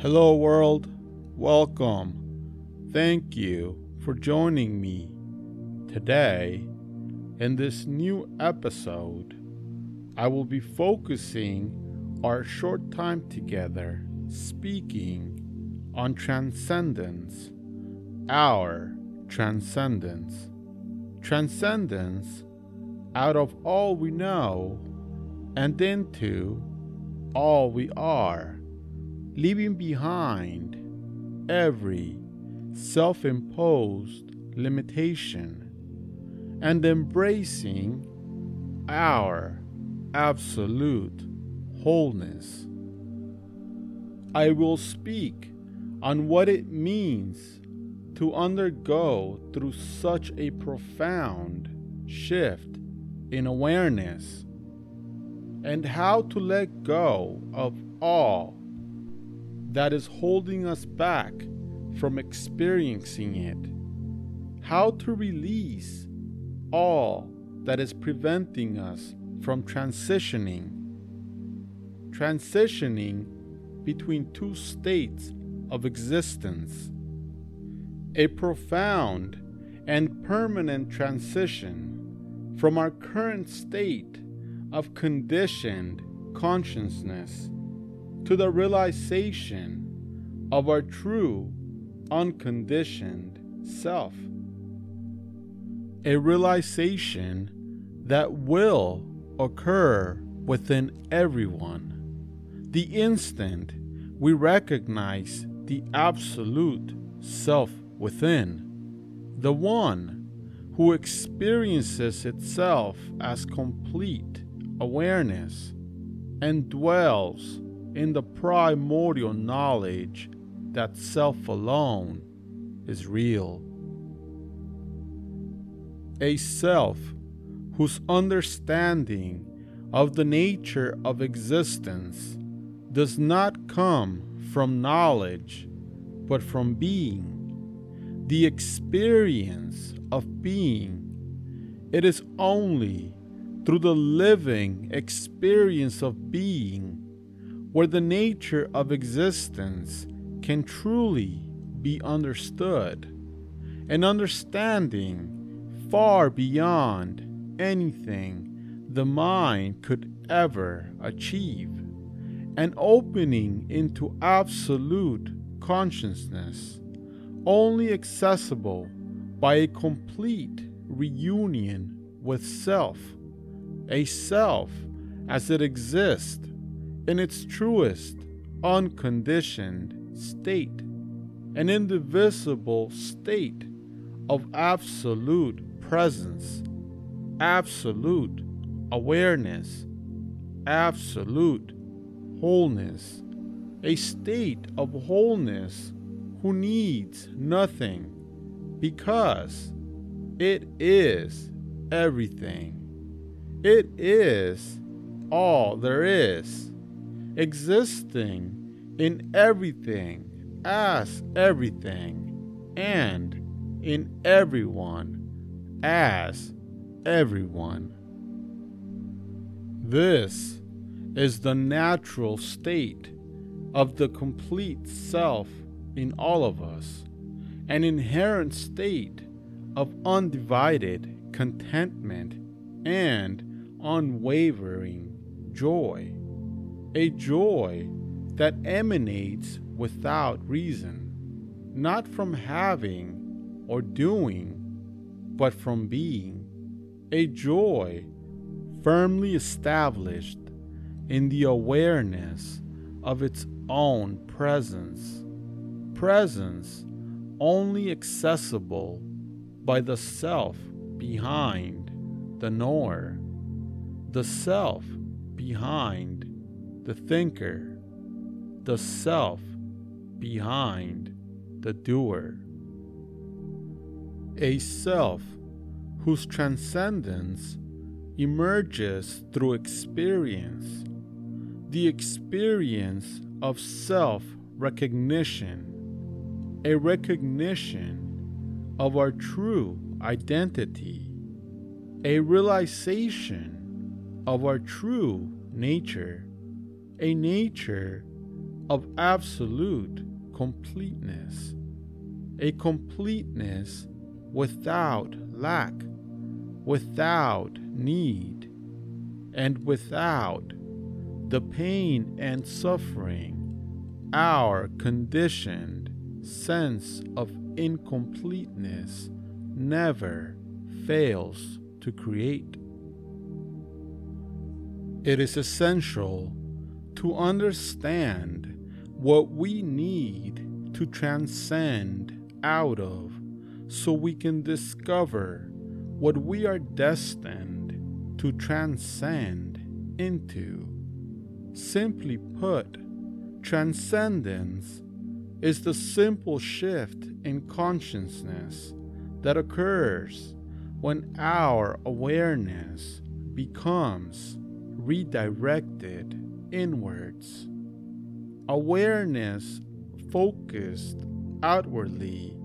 Hello, world. Welcome. Thank you for joining me today. In this new episode, I will be focusing our short time together speaking on transcendence, our transcendence. Transcendence out of all we know and into all we are leaving behind every self imposed limitation and embracing our absolute wholeness. I will speak on what it means to undergo through such a profound shift in awareness and how to let go of all that is holding us back from experiencing it, how to release all that is preventing us from transitioning, transitioning between two states of existence, a profound and permanent transition from our current state of conditioned consciousness to the realization of our true, unconditioned self. A realization that will occur within everyone. The instant we recognize the absolute self within, the one who experiences itself as complete awareness and dwells in the primordial knowledge that self alone is real. A self whose understanding of the nature of existence does not come from knowledge, but from being, the experience of being. It is only through the living experience of being where the nature of existence can truly be understood, an understanding far beyond anything the mind could ever achieve, an opening into absolute consciousness, only accessible by a complete reunion with self, a self as it exists in its truest, unconditioned state, an indivisible state of absolute presence, absolute awareness, absolute wholeness, a state of wholeness who needs nothing because it is everything. It is all there is existing in everything as everything, and in everyone as everyone. This is the natural state of the complete self in all of us, an inherent state of undivided contentment and unwavering joy a joy that emanates without reason, not from having or doing, but from being, a joy firmly established in the awareness of its own presence, presence only accessible by the self behind the knower, the self behind the thinker, the self behind the doer. A self whose transcendence emerges through experience, the experience of self recognition, a recognition of our true identity, a realization of our true nature a nature of absolute completeness, a completeness without lack, without need, and without the pain and suffering our conditioned sense of incompleteness never fails to create. It is essential to understand what we need to transcend out of so we can discover what we are destined to transcend into. Simply put, Transcendence is the simple shift in consciousness that occurs when our awareness becomes redirected inwards. Awareness focused outwardly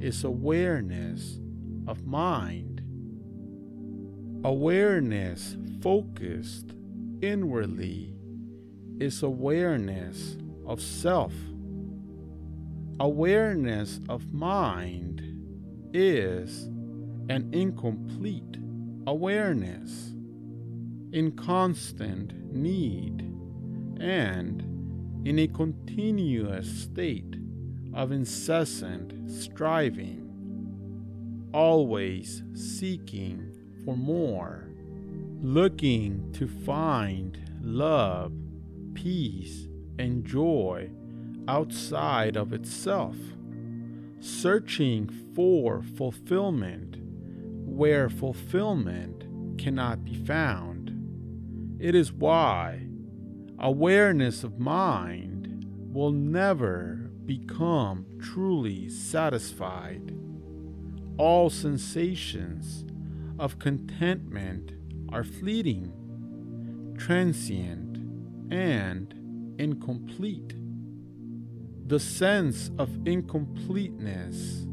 is awareness of mind. Awareness focused inwardly is awareness of self. Awareness of mind is an incomplete awareness in constant need and in a continuous state of incessant striving, always seeking for more, looking to find love peace, and joy outside of itself, searching for fulfillment where fulfillment cannot be found. It is why awareness of mind will never become truly satisfied. All sensations of contentment are fleeting, transient, and incomplete. The sense of incompleteness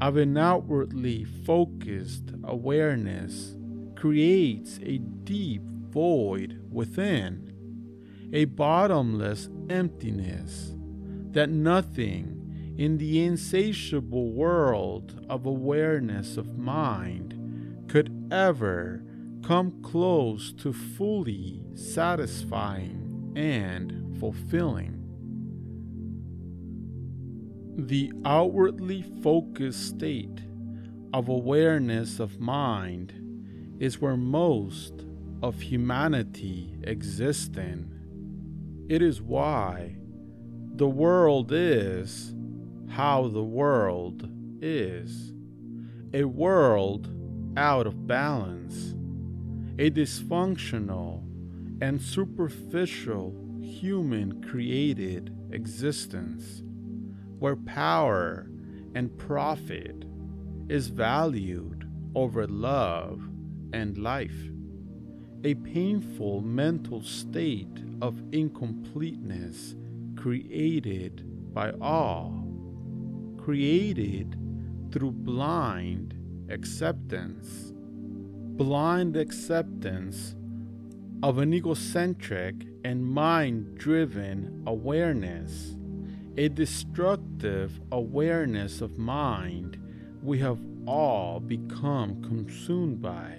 of an outwardly focused awareness creates a deep void within, a bottomless emptiness that nothing in the insatiable world of awareness of mind could ever come close to fully satisfying and fulfilling. The outwardly focused state of awareness of mind is where most of humanity exists in. It is why the world is how the world is. A world out of balance a dysfunctional and superficial human created existence where power and profit is valued over love and life. A painful mental state of incompleteness created by all, created through blind acceptance blind acceptance of an egocentric and mind driven awareness, a destructive awareness of mind we have all become consumed by.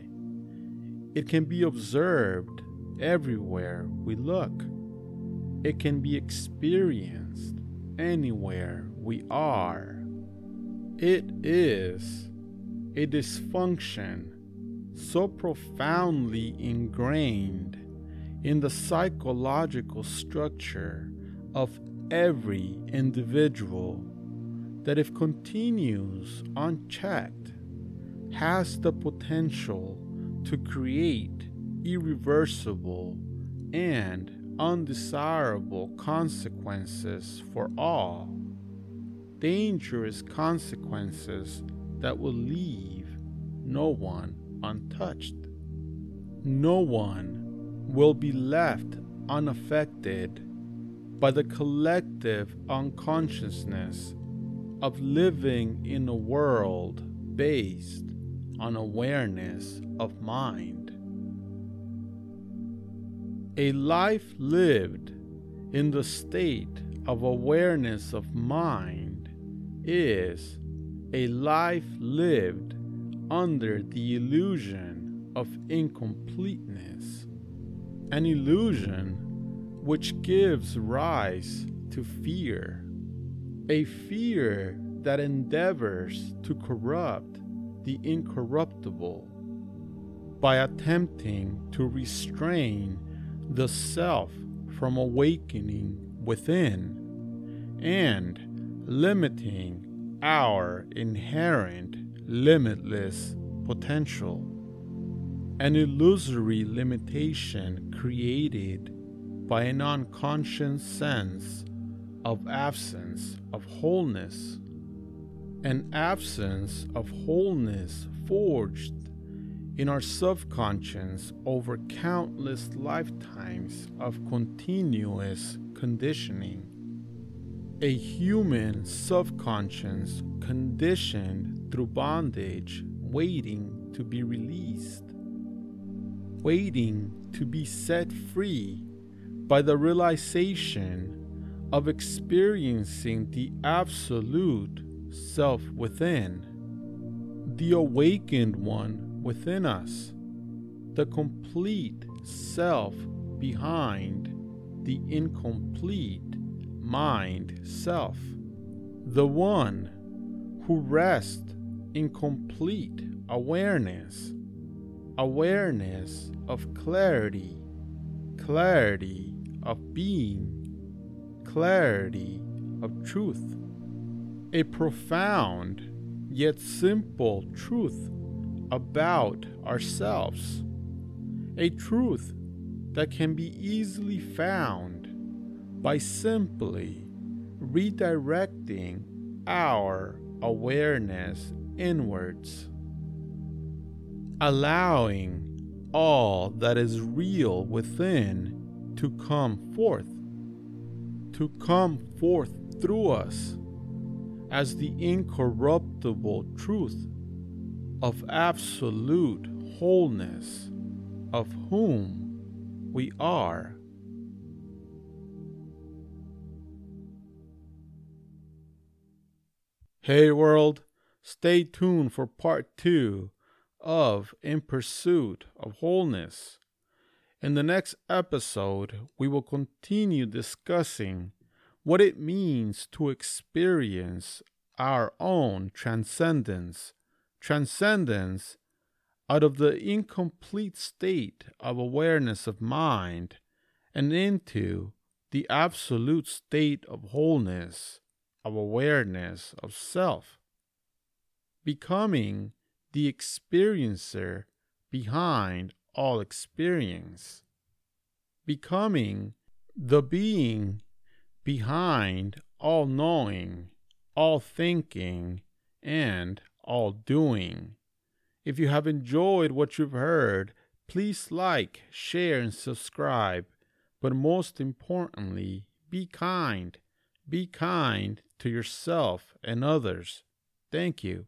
It can be observed everywhere we look. It can be experienced anywhere we are. It is a dysfunction so profoundly ingrained in the psychological structure of every individual that if continues unchecked has the potential to create irreversible and undesirable consequences for all, dangerous consequences that will leave no one untouched. No one will be left unaffected by the collective unconsciousness of living in a world based on awareness of mind. A life lived in the state of awareness of mind is a life lived under the illusion of incompleteness, an illusion which gives rise to fear, a fear that endeavors to corrupt the incorruptible by attempting to restrain the self from awakening within and limiting our inherent limitless potential. An illusory limitation created by an unconscious sense of absence of wholeness. An absence of wholeness forged in our subconscious over countless lifetimes of continuous conditioning. A human subconscious conditioned through bondage, waiting to be released, waiting to be set free by the realization of experiencing the absolute self within, the awakened one within us, the complete self behind the incomplete mind self, the one who rests in complete awareness, awareness of clarity, clarity of being, clarity of truth, a profound yet simple truth about ourselves, a truth that can be easily found by simply redirecting our awareness inwards, allowing all that is real within to come forth, to come forth through us as the incorruptible truth of absolute wholeness of whom we are. Hey world, stay tuned for part two of In Pursuit of Wholeness. In the next episode, we will continue discussing what it means to experience our own transcendence, transcendence out of the incomplete state of awareness of mind and into the absolute state of wholeness, of awareness of self, becoming the experiencer behind all experience, becoming the being behind all knowing, all thinking, and all doing. If you have enjoyed what you've heard, please like, share, and subscribe. But most importantly, be kind. Be kind to yourself and others. Thank you.